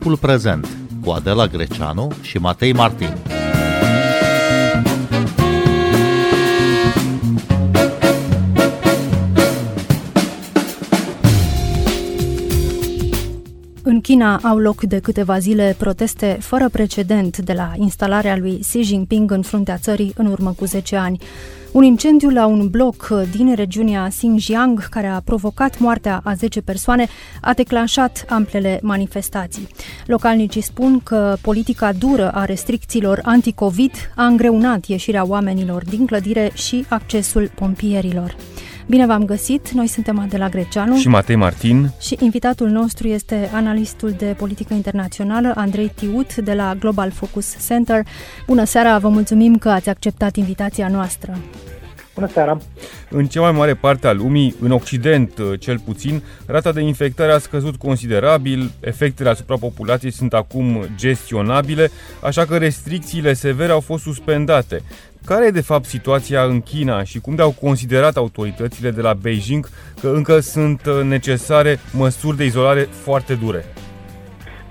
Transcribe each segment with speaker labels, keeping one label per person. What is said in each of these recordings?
Speaker 1: Timpul prezent cu Adela Greceanu și Matei Martin.
Speaker 2: În China au loc de câteva zile proteste fără precedent de la instalarea lui Xi Jinping în fruntea țării în urmă cu 10 ani. Un incendiu la un bloc din regiunea Xinjiang, care a provocat moartea a 10 persoane, a declanșat amplele manifestații. Localnicii spun că politica dură a restricțiilor anti-Covid a îngreunat ieșirea oamenilor din clădire și accesul pompierilor. Bine v-am găsit! Noi suntem Adela Greceanu
Speaker 3: și Matei Martin
Speaker 2: și invitatul nostru este analistul de politică internațională Andrei Tiut de la Global Focus Center. Bună seara, vă mulțumim că ați acceptat invitația noastră.
Speaker 4: Bună seara!
Speaker 3: În cea mai mare parte a lumii, în Occident cel puțin, rata de infectare a scăzut considerabil, efectele asupra populației sunt acum gestionabile, așa că restricțiile severe au fost suspendate. Care e de fapt situația în China și cum de-au considerat autoritățile de la Beijing că încă sunt uh, necesare măsuri de izolare foarte dure?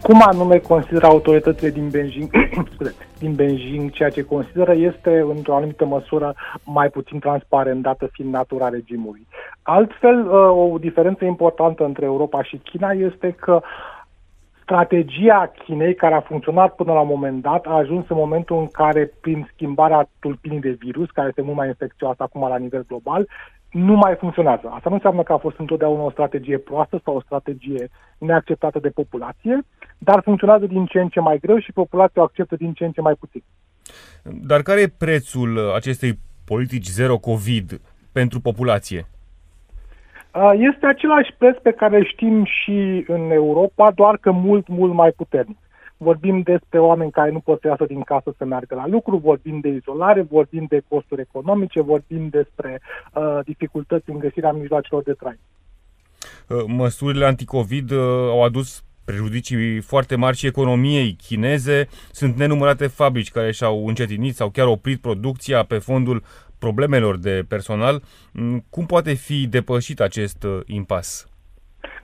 Speaker 4: Cum anume consideră autoritățile din Beijing, din Beijing ceea ce consideră este într-o anumită măsură mai puțin transparent, dată fiind natura regimului. Altfel, uh, o diferență importantă între Europa și China este că uh, strategia Chinei, care a funcționat până la un moment dat, a ajuns în momentul în care, prin schimbarea tulpinii de virus, care este mult mai infecțioasă acum la nivel global, nu mai funcționează. Asta nu înseamnă că a fost întotdeauna o strategie proastă sau o strategie neacceptată de populație, dar funcționează din ce în ce mai greu și populația o acceptă din ce în ce mai puțin.
Speaker 3: Dar care e prețul acestei politici zero COVID pentru populație?
Speaker 4: Este același preț pe care știm și în Europa, doar că mult, mult mai puternic. Vorbim despre oameni care nu pot să iasă din casă să meargă la lucru, vorbim de izolare, vorbim de costuri economice, vorbim despre uh, dificultăți în găsirea mijloacelor de trai.
Speaker 3: Măsurile anticovid uh, au adus prejudicii foarte mari și economiei chineze. Sunt nenumărate fabrici care și-au încetinit sau chiar oprit producția pe fondul problemelor de personal. Mm, cum poate fi depășit acest uh, impas?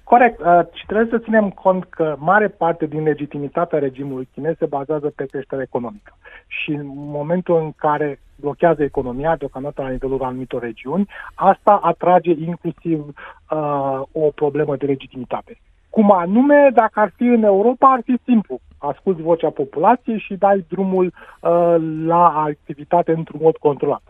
Speaker 4: Corect. Uh, și trebuie să ținem cont că mare parte din legitimitatea regimului chinez se bazează pe creștere economică. Și în momentul în care blochează economia, deocamdată la nivelul anumitor regiuni, asta atrage inclusiv uh, o problemă de legitimitate. Cum anume, dacă ar fi în Europa, ar fi simplu. Asculți vocea populației și dai drumul uh, la activitate într-un mod controlat.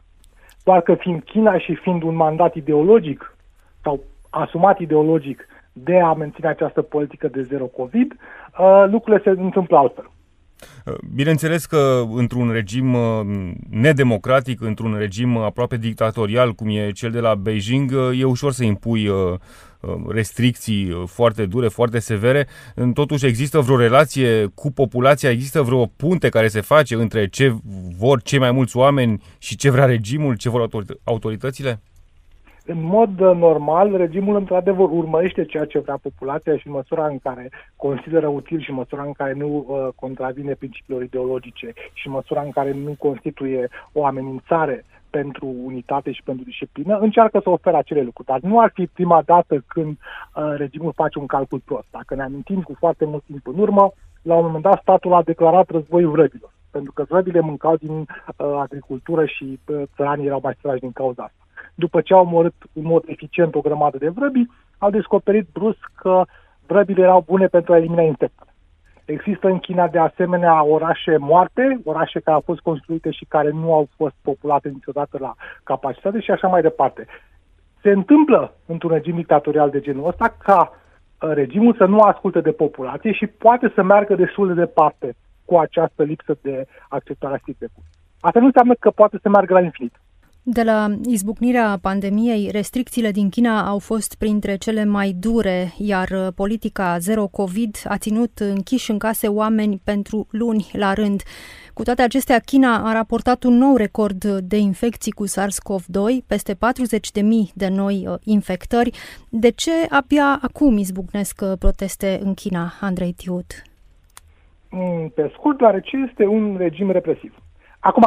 Speaker 4: Doar că fiind China și fiind un mandat ideologic sau asumat ideologic de a menține această politică de zero COVID, uh, lucrurile se întâmplă altfel.
Speaker 3: Uh, bineînțeles că într-un regim uh, nedemocratic, într-un regim aproape dictatorial, cum e cel de la Beijing, e ușor să impui restricții foarte dure, foarte severe. Totuși există vreo relație cu populația, există vreo punte care se face între ce vor cei mai mulți oameni și ce vrea regimul, ce vor autoritățile?
Speaker 4: În mod uh, normal, regimul într-adevăr urmărește ceea ce vrea populația și în măsura în care consideră util și în măsura în care nu uh, contravine principiilor ideologice și în măsura în care nu constituie o amenințare pentru unitate și pentru disciplină, încearcă să ofere acele lucruri. Dar nu ar fi prima dată când uh, regimul face un calcul prost. Dacă ne amintim cu foarte mult timp în urmă, la un moment dat statul a declarat războiul vrăbilor, pentru că vrăbile mâncau din uh, agricultură și uh, țăranii erau mai săraci din cauza asta după ce au omorât în mod eficient o grămadă de vrăbi, au descoperit brusc că vrăbile erau bune pentru a elimina insectele. Există în China de asemenea orașe moarte, orașe care au fost construite și care nu au fost populate niciodată la capacitate și așa mai departe. Se întâmplă într-un regim dictatorial de genul ăsta ca uh, regimul să nu asculte de populație și poate să meargă destul de departe cu această lipsă de acceptare a stigmei. Asta nu înseamnă că poate să meargă la infinit.
Speaker 2: De la izbucnirea pandemiei, restricțiile din China au fost printre cele mai dure, iar politica zero COVID a ținut închiși în case oameni pentru luni la rând. Cu toate acestea, China a raportat un nou record de infecții cu SARS-CoV-2, peste 40.000 de noi uh, infectări. De ce abia acum izbucnesc uh, proteste în China, Andrei Tiut?
Speaker 4: Mm, pe scurt, deoarece este un regim represiv. Acum,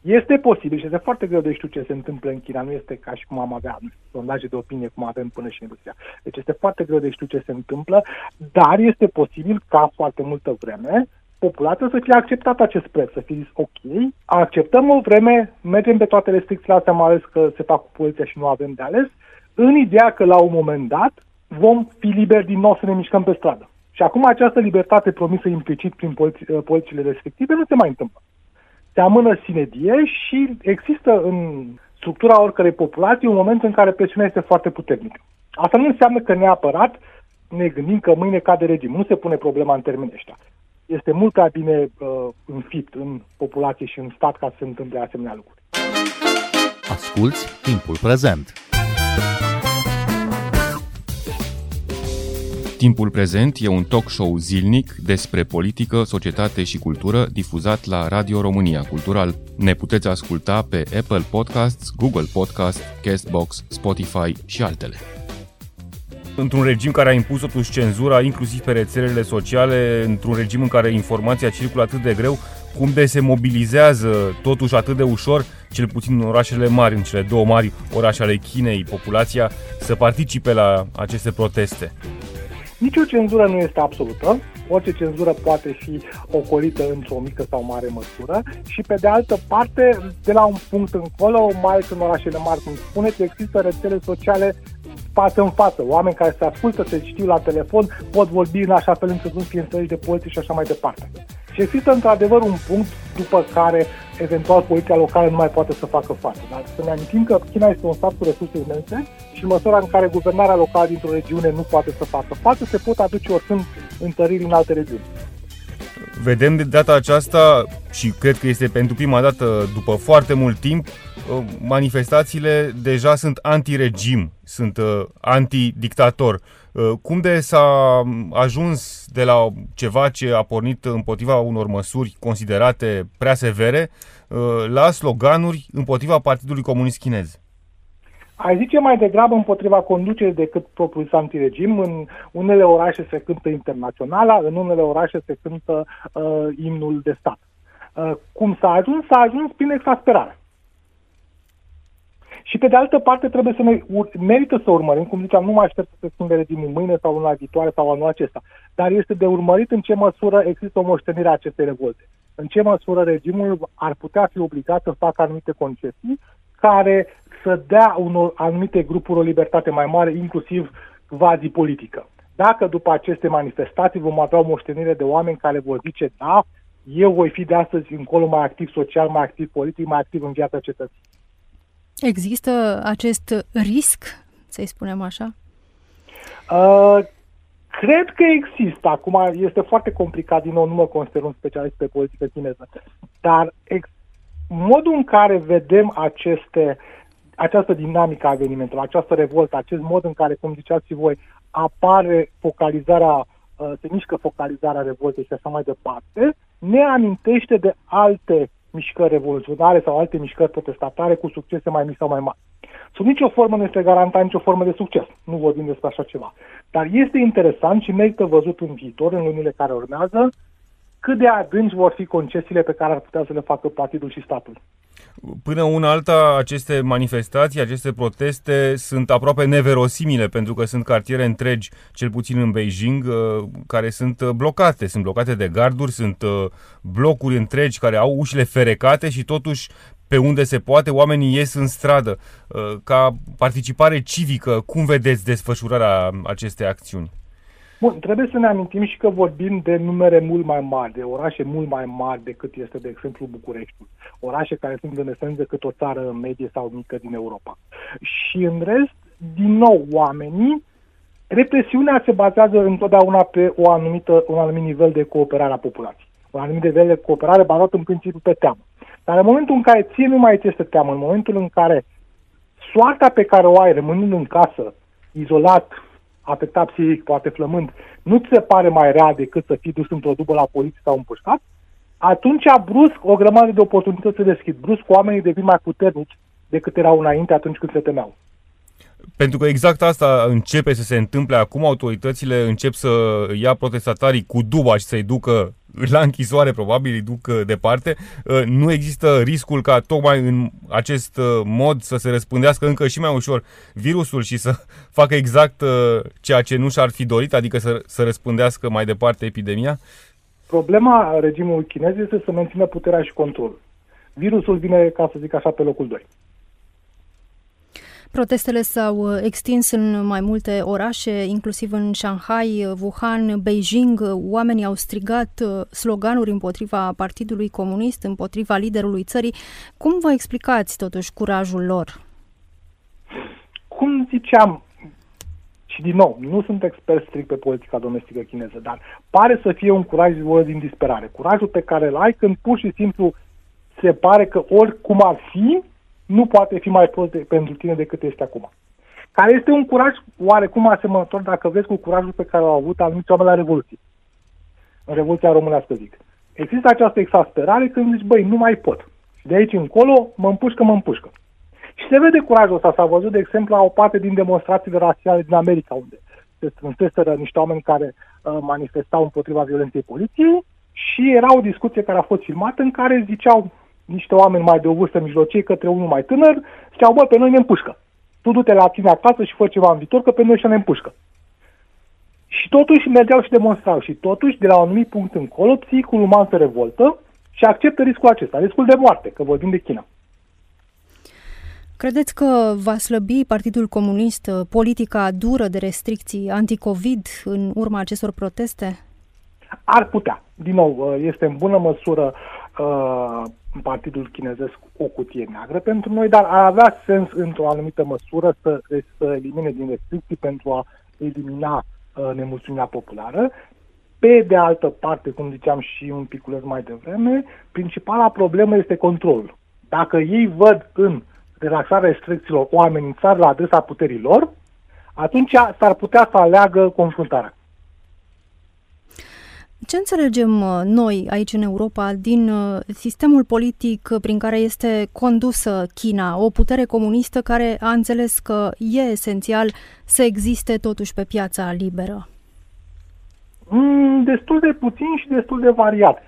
Speaker 4: Este posibil și este foarte greu de știu ce se întâmplă în China. Nu este ca și cum am avea sondaje de opinie cum avem până și în Rusia. Deci este foarte greu de știu ce se întâmplă, dar este posibil ca foarte multă vreme populația să fie acceptat acest preț, să fie zis ok, acceptăm o vreme, mergem pe toate restricțiile astea, mai ales că se fac cu poliția și nu avem de ales, în ideea că la un moment dat vom fi liberi din nou să ne mișcăm pe stradă. Și acum această libertate promisă implicit prin polițiile restrictive nu se mai întâmplă se amână sinedie și există în structura oricărei populații un moment în care presiunea este foarte puternică. Asta nu înseamnă că neapărat ne gândim că mâine cade regim. Nu se pune problema în termeni ăștia. Este mult mai bine uh, înfipt în populație și în stat ca să se întâmple asemenea lucruri.
Speaker 1: Asculți timpul prezent!
Speaker 3: Timpul prezent e un talk show zilnic despre politică, societate și cultură difuzat la Radio România Cultural. Ne puteți asculta pe Apple Podcasts, Google Podcasts, Castbox, Spotify și altele. Într-un regim care a impus totuși cenzura, inclusiv pe rețelele sociale, într-un regim în care informația circulă atât de greu, cum de se mobilizează totuși atât de ușor, cel puțin în orașele mari, în cele două mari orașe ale Chinei, populația să participe la aceste proteste.
Speaker 4: Nicio cenzură nu este absolută, orice cenzură poate fi ocolită într-o mică sau mare măsură. Și pe de altă parte, de la un punct încolo, mai ales în orașele mari, cum spuneți, există rețele sociale față în față, oameni care se ascultă, se știu la telefon, pot vorbi în așa fel încât nu fie înțelegi de poliție și așa mai departe. Și există într-adevăr un punct după care eventual poliția locală nu mai poate să facă față. Dar să ne amintim că China este un stat cu resurse imense și în măsura în care guvernarea locală dintr-o regiune nu poate să facă față, se pot aduce oricând întăriri în alte regiuni.
Speaker 3: Vedem de data aceasta, și cred că este pentru prima dată după foarte mult timp, uh, manifestațiile deja sunt anti-regim, sunt uh, anti-dictator. Uh, cum de s-a ajuns de la ceva ce a pornit împotriva unor măsuri considerate prea severe la sloganuri împotriva Partidului Comunist Chinez?
Speaker 4: Ai zice mai degrabă împotriva conducerii decât propriul antiregim. În unele orașe se cântă internaționala, în unele orașe se cântă uh, imnul de stat. Uh, cum s-a ajuns? S-a ajuns prin exasperare. Și pe de altă parte trebuie să ne merită să urmărim, cum ziceam, nu mai aștept să se schimbe regimul mâine sau luna viitoare sau anul acesta, dar este de urmărit în ce măsură există o moștenire a acestei revolte. În ce măsură regimul ar putea fi obligat să facă anumite concesii care să dea unor anumite grupuri o libertate mai mare, inclusiv quasi politică. Dacă după aceste manifestații vom avea o moștenire de oameni care vor zice da, eu voi fi de astăzi încolo mai activ social, mai activ politic, mai activ în viața cetății.
Speaker 2: Există acest risc, să-i spunem așa?
Speaker 4: Uh, cred că există. Acum este foarte complicat, din nou nu mă consider un specialist pe politică chineză, dar ex- modul în care vedem aceste uh, această dinamică a evenimentelor, această revoltă, acest mod în care, cum ziceați voi, apare focalizarea, uh, se mișcă focalizarea revoltei și așa mai departe, ne amintește de alte mișcări revoluționare sau alte mișcări protestatare cu succese mai mici sau mai mari. Sub nicio formă nu este garantat nicio formă de succes. Nu vorbim despre așa ceva. Dar este interesant și merită văzut în viitor, în lunile care urmează, cât de adânci vor fi concesiile pe care ar putea să le facă partidul și statul.
Speaker 3: Până una alta, aceste manifestații, aceste proteste sunt aproape neverosimile, pentru că sunt cartiere întregi, cel puțin în Beijing, uh, care sunt uh, blocate. Sunt blocate de garduri, sunt uh, blocuri întregi care au ușile ferecate și totuși pe unde se poate, oamenii ies în stradă. Ca participare civică, cum vedeți desfășurarea acestei acțiuni?
Speaker 4: Bun, trebuie să ne amintim și că vorbim de numere mult mai mari, de orașe mult mai mari decât este, de exemplu, Bucureștiul. Orașe care sunt în esență decât o țară medie sau mică din Europa. Și în rest, din nou, oamenii, represiunea se bazează întotdeauna pe o anumită, un anumit nivel de cooperare a populației. Un anumit nivel de cooperare bazat în principiu pe teamă. Dar în momentul în care ție nu mai ți este teamă, în momentul în care soarta pe care o ai rămânând în casă, izolat, afectat psihic, poate flămând, nu ți se pare mai rea decât să fii dus într-o dubă la poliție sau împușcat, atunci brusc o grămadă de oportunități se deschid. Brusc oamenii devin mai puternici decât erau înainte atunci când se temeau.
Speaker 3: Pentru că exact asta începe să se întâmple acum, autoritățile încep să ia protestatarii cu duba și să-i ducă la închisoare, probabil îi duc uh, departe. Uh, nu există riscul ca tocmai în acest uh, mod să se răspândească încă și mai ușor virusul și să facă exact ceea ce nu și-ar fi dorit, adică să, să răspândească mai departe epidemia?
Speaker 4: Problema regimului chinez este să mențină puterea și controlul. Virusul vine, ca să zic așa, pe locul 2.
Speaker 2: Protestele s-au uh, extins în mai multe orașe, inclusiv în Shanghai, Wuhan, Beijing. Oamenii au strigat uh, sloganuri împotriva Partidului Comunist, împotriva liderului țării. Cum vă explicați totuși curajul lor?
Speaker 4: Cum ziceam, și din nou, nu sunt expert strict pe politica domestică chineză, dar pare să fie un curaj din disperare. Curajul pe care îl ai când pur și simplu se pare că oricum ar fi, nu poate fi mai prost de, pentru tine decât este acum. Care este un curaj oarecum asemănător, dacă vezi, cu curajul pe care l-au avut anumiți oameni la Revoluție. În Revoluția Românească, zic. Există această exasperare când zici, băi, nu mai pot. Și de aici încolo mă împușcă, mă împușcă. Și se vede curajul ăsta. S-a văzut, de exemplu, la o parte din demonstrațiile rasiale din America, unde se strânseseră niște oameni care uh, manifestau împotriva violenței poliției și era o discuție care a fost filmată în care ziceau niște oameni mai de o vârstă mijlocie către unul mai tânăr, ziceau, bă, pe noi ne împușcă. Tu du-te la tine acasă și fă ceva în viitor, că pe noi și ne împușcă. Și totuși mergeau și demonstrau. Și totuși, de la un anumit punct încolo, psihicul uman se revoltă și acceptă riscul acesta, riscul de moarte, că vorbim de China.
Speaker 2: Credeți că va slăbi Partidul Comunist politica dură de restricții anti-Covid în urma acestor proteste?
Speaker 4: Ar putea. Din nou, este în bună măsură uh, partidul chinezesc o cutie neagră pentru noi, dar ar avea sens într-o anumită măsură să, să elimine din restricții pentru a elimina uh, nemulțumirea populară. Pe de altă parte, cum ziceam și un piculeț mai devreme, principala problemă este controlul. Dacă ei văd în relaxarea restricțiilor o amenințare la adresa puterilor, atunci s-ar putea să aleagă confruntarea.
Speaker 2: Ce înțelegem uh, noi aici în Europa din uh, sistemul politic prin care este condusă China, o putere comunistă care a înțeles că e esențial să existe totuși pe piața liberă?
Speaker 4: Mm, destul de puțin și destul de variat.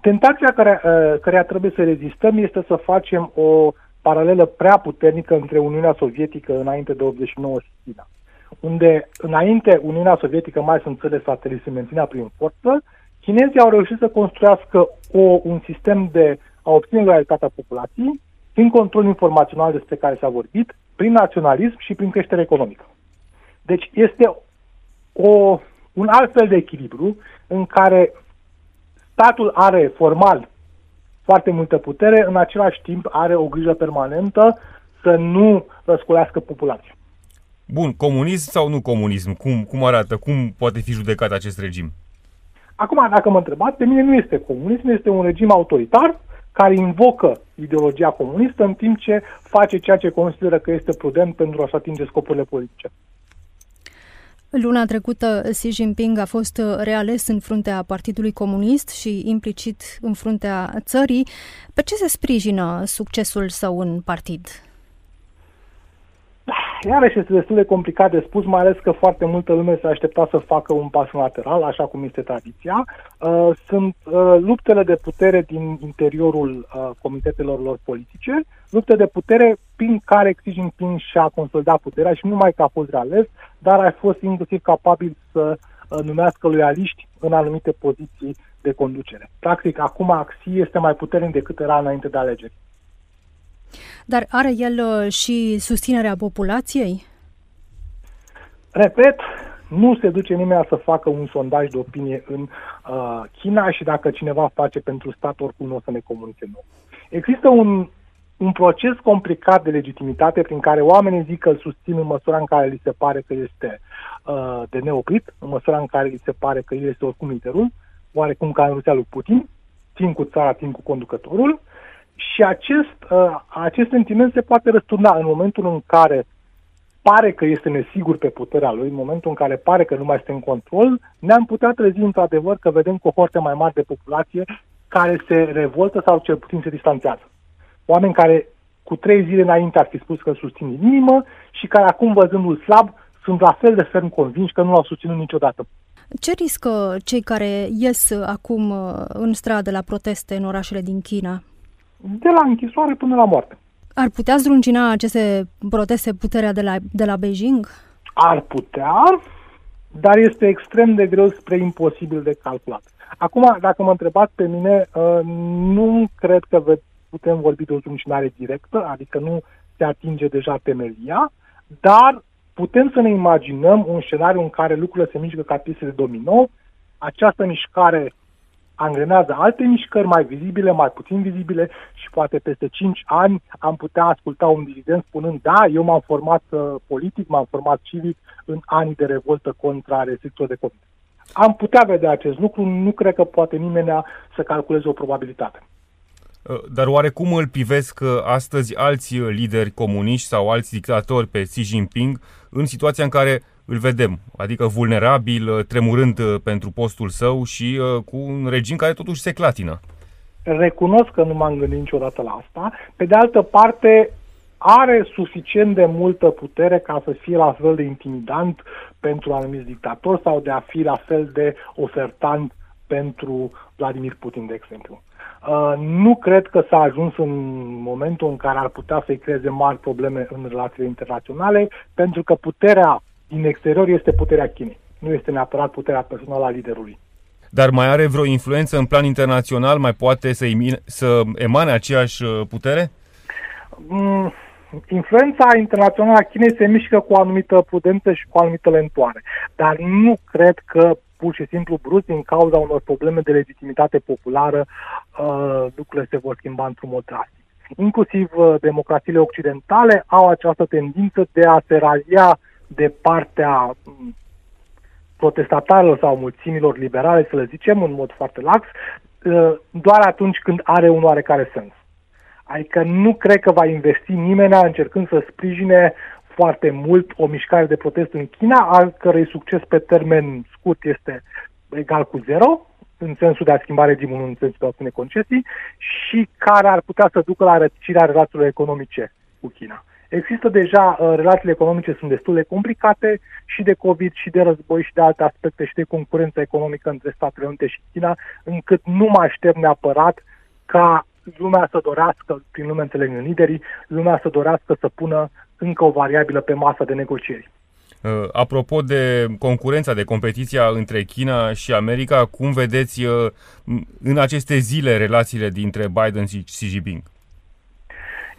Speaker 4: Tentația care, uh, care trebuie să rezistăm este să facem o paralelă prea puternică între Uniunea Sovietică înainte de 89 și China unde înainte Uniunea Sovietică mai sunt țările satelit se menținea prin forță, chinezii au reușit să construiască o, un sistem de a obține loialitatea populației prin control informațional despre care s-a vorbit, prin naționalism și prin creștere economică. Deci este o, un alt fel de echilibru în care statul are formal foarte multă putere, în același timp are o grijă permanentă să nu răscolească populația.
Speaker 3: Bun, comunism sau nu comunism? Cum, cum arată? Cum poate fi judecat acest regim?
Speaker 4: Acum, dacă mă întrebați, pe mine nu este comunism, este un regim autoritar care invocă ideologia comunistă în timp ce face ceea ce consideră că este prudent pentru a-și atinge scopurile politice.
Speaker 2: Luna trecută, Xi Jinping a fost reales în fruntea Partidului Comunist și implicit în fruntea țării. Pe ce se sprijină succesul său în partid?
Speaker 4: Iarăși este destul de complicat de spus, mai ales că foarte multă lume se aștepta să facă un pas lateral, așa cum este tradiția. Uh, sunt uh, luptele de putere din interiorul uh, comitetelor lor politice, lupte de putere prin care Xi Jinping și-a consolidat puterea și nu numai că a fost reales, dar a fost inclusiv capabil să uh, numească loialiști în anumite poziții de conducere. Practic, acum Xi este mai puternic decât era înainte de alegeri.
Speaker 2: Dar are el uh, și susținerea populației?
Speaker 4: Repet, nu se duce nimeni să facă un sondaj de opinie în uh, China și dacă cineva face pentru stat, oricum nu o să ne comunice nou. Există un, un proces complicat de legitimitate prin care oamenii zic că îl susțin în măsura în care li se pare că este uh, de neoprit, în măsura în care li se pare că el este oricum liderul, oarecum ca în Rusia lui Putin, timp cu țara, timp cu conducătorul, și acest, uh, acest sentiment se poate răsturna în momentul în care pare că este nesigur pe puterea lui, în momentul în care pare că nu mai este în control, ne-am putea trezi într-adevăr că vedem cohorte mai mari de populație care se revoltă sau cel puțin se distanțează. Oameni care cu trei zile înainte ar fi spus că îl susțin din inimă și care acum văzându-l slab sunt la fel de ferm convinși că nu l-au susținut niciodată.
Speaker 2: Ce riscă cei care ies acum în stradă la proteste în orașele din China?
Speaker 4: De la închisoare până la moarte.
Speaker 2: Ar putea zdruncina aceste proteste puterea de la, de la Beijing?
Speaker 4: Ar putea, dar este extrem de greu spre imposibil de calculat. Acum, dacă mă întrebați pe mine, uh, nu cred că putem vorbi de o zdruncinare directă, adică nu se atinge deja temelia, dar putem să ne imaginăm un scenariu în care lucrurile se mișcă ca piese de domino, această mișcare angrenează alte mișcări mai vizibile, mai puțin vizibile și poate peste 5 ani am putea asculta un dirigent spunând da, eu m-am format uh, politic, m-am format civic în anii de revoltă contra restricțiilor de COVID. Am putea vedea acest lucru, nu cred că poate nimeni să calculeze o probabilitate.
Speaker 3: Uh, dar oarecum îl privesc uh, astăzi alți lideri comuniști sau alți dictatori pe Xi Jinping în situația în care îl vedem, adică vulnerabil, uh, tremurând uh, pentru postul său și uh, cu un regim care totuși se clatină.
Speaker 4: Recunosc că nu m-am gândit niciodată la asta. Pe de altă parte, are suficient de multă putere ca să fie la fel de intimidant pentru anumiți dictatori sau de a fi la fel de ofertant pentru Vladimir Putin, de exemplu. Uh, nu cred că s-a ajuns în momentul în care ar putea să-i creeze mari probleme în relațiile internaționale, pentru că puterea din exterior este puterea Chinei. Nu este neapărat puterea personală a liderului.
Speaker 3: Dar mai are vreo influență în plan internațional? Mai poate să, emine, să emane aceeași uh, putere?
Speaker 4: Mm, influența internațională a Chinei se mișcă cu o anumită prudență și cu o anumită lentoare. Dar nu cred că pur și simplu brusc din cauza unor probleme de legitimitate populară uh, lucrurile se vor schimba într-un mod drastic. Inclusiv uh, democrațiile occidentale au această tendință de a se ralia de partea mm, protestatarilor sau mulțimilor liberale, să le zicem, în mod foarte lax, uh, doar atunci când are un oarecare sens. Adică nu cred că va investi nimeni încercând să sprijine foarte mult o mișcare de protest în China, al cărei succes pe termen scurt este egal cu zero, în sensul de a schimba regimul, în sensul de a obține concesii, și care ar putea să ducă la rătăcirea relațiilor economice cu China. Există deja, uh, relațiile economice sunt destul de complicate și de COVID și de război și de alte aspecte și de concurență economică între Statele Unite și China, încât nu mă aștept neapărat ca lumea să dorească, prin lume înțeleg liderii, lumea să dorească să pună încă o variabilă pe masa de negocieri.
Speaker 3: Uh, apropo de concurența, de competiția între China și America, cum vedeți uh, în aceste zile relațiile dintre Biden și Xi Jinping?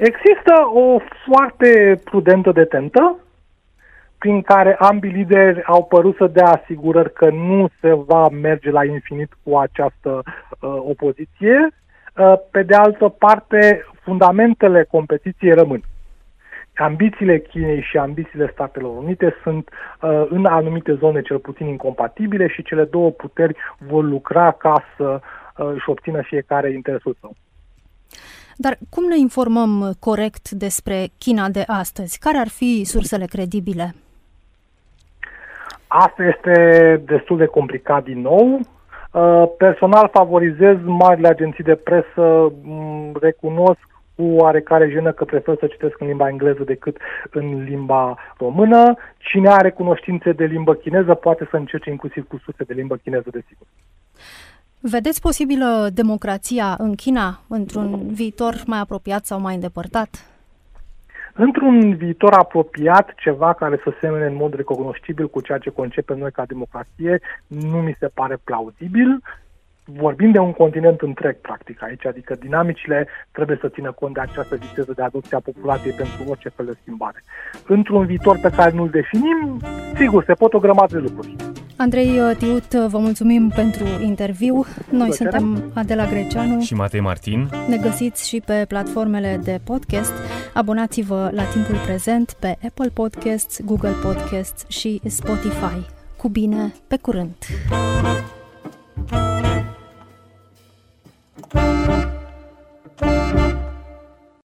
Speaker 4: Există o foarte prudentă detentă prin care ambii lideri au părut să dea asigurări că nu se va merge la infinit cu această uh, opoziție. Uh, pe de altă parte, fundamentele competiției rămân. Ambițiile Chinei și ambițiile Statelor Unite sunt uh, în anumite zone cel puțin incompatibile și cele două puteri vor lucra ca să uh, își obțină fiecare interesul său.
Speaker 2: Dar cum ne informăm corect despre China de astăzi? Care ar fi sursele credibile?
Speaker 4: Asta este destul de complicat din nou. Uh, personal favorizez marile agenții de presă, mm, recunosc cu oarecare jenă că prefer să citesc în limba engleză decât în limba română. Cine are cunoștințe de limbă chineză poate să încerce inclusiv cu surse de limbă chineză, desigur.
Speaker 2: Vedeți posibilă democrația în China într-un viitor mai apropiat sau mai îndepărtat?
Speaker 4: Într-un viitor apropiat, ceva care să semene în mod recognoscibil cu ceea ce concepem noi ca democrație, nu mi se pare plauzibil vorbim de un continent întreg, practic, aici, adică dinamicile trebuie să țină cont de această viteză de adopție a populației pentru orice fel de schimbare. Într-un viitor pe care nu-l definim, sigur, se pot o grămadă de lucruri.
Speaker 2: Andrei uh, Tiut, uh, vă mulțumim pentru interviu. Noi suntem Adela Greceanu
Speaker 3: și Matei Martin.
Speaker 2: Ne găsiți și pe platformele de podcast. Abonați-vă la timpul prezent pe Apple Podcasts, Google Podcasts și Spotify. Cu bine, pe curând! thank you